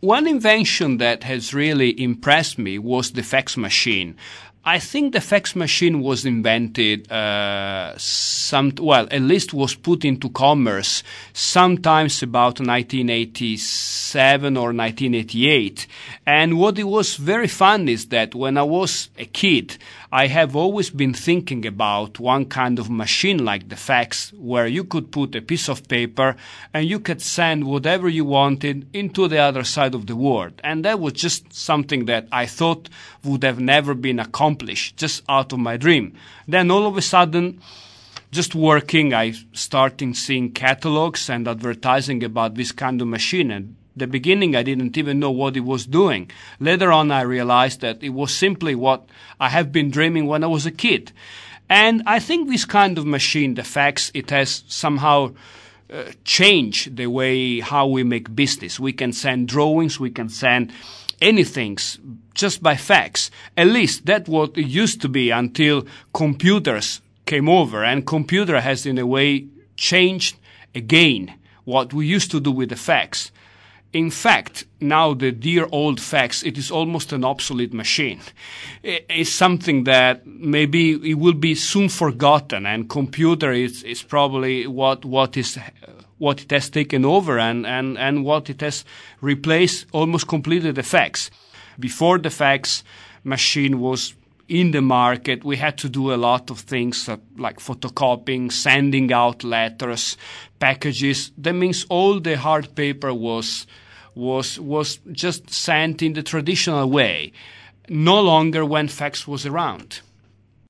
one invention that has really impressed me was the fax machine. I think the fax machine was invented uh, some well, at least was put into commerce sometimes about 1987 or 1988. And what it was very fun is that when I was a kid, I have always been thinking about one kind of machine like the fax where you could put a piece of paper and you could send whatever you wanted into the other side of the world. And that was just something that I thought would have never been accomplished, just out of my dream. Then all of a sudden, just working, I started seeing catalogs and advertising about this kind of machine. And the beginning, I didn't even know what it was doing. Later on, I realized that it was simply what I have been dreaming when I was a kid. And I think this kind of machine, the fax, it has somehow uh, changed the way how we make business. We can send drawings, we can send anything just by fax. At least that's what it used to be until computers came over and computer has in a way changed again what we used to do with the fax. In fact, now the dear old fax, it is almost an obsolete machine. It's something that maybe it will be soon forgotten and computer is, is probably what, what is, what it has taken over and, and, and what it has replaced almost completely the fax. Before the fax machine was in the market, we had to do a lot of things uh, like photocopying, sending out letters, packages. That means all the hard paper was was was just sent in the traditional way, no longer when fax was around.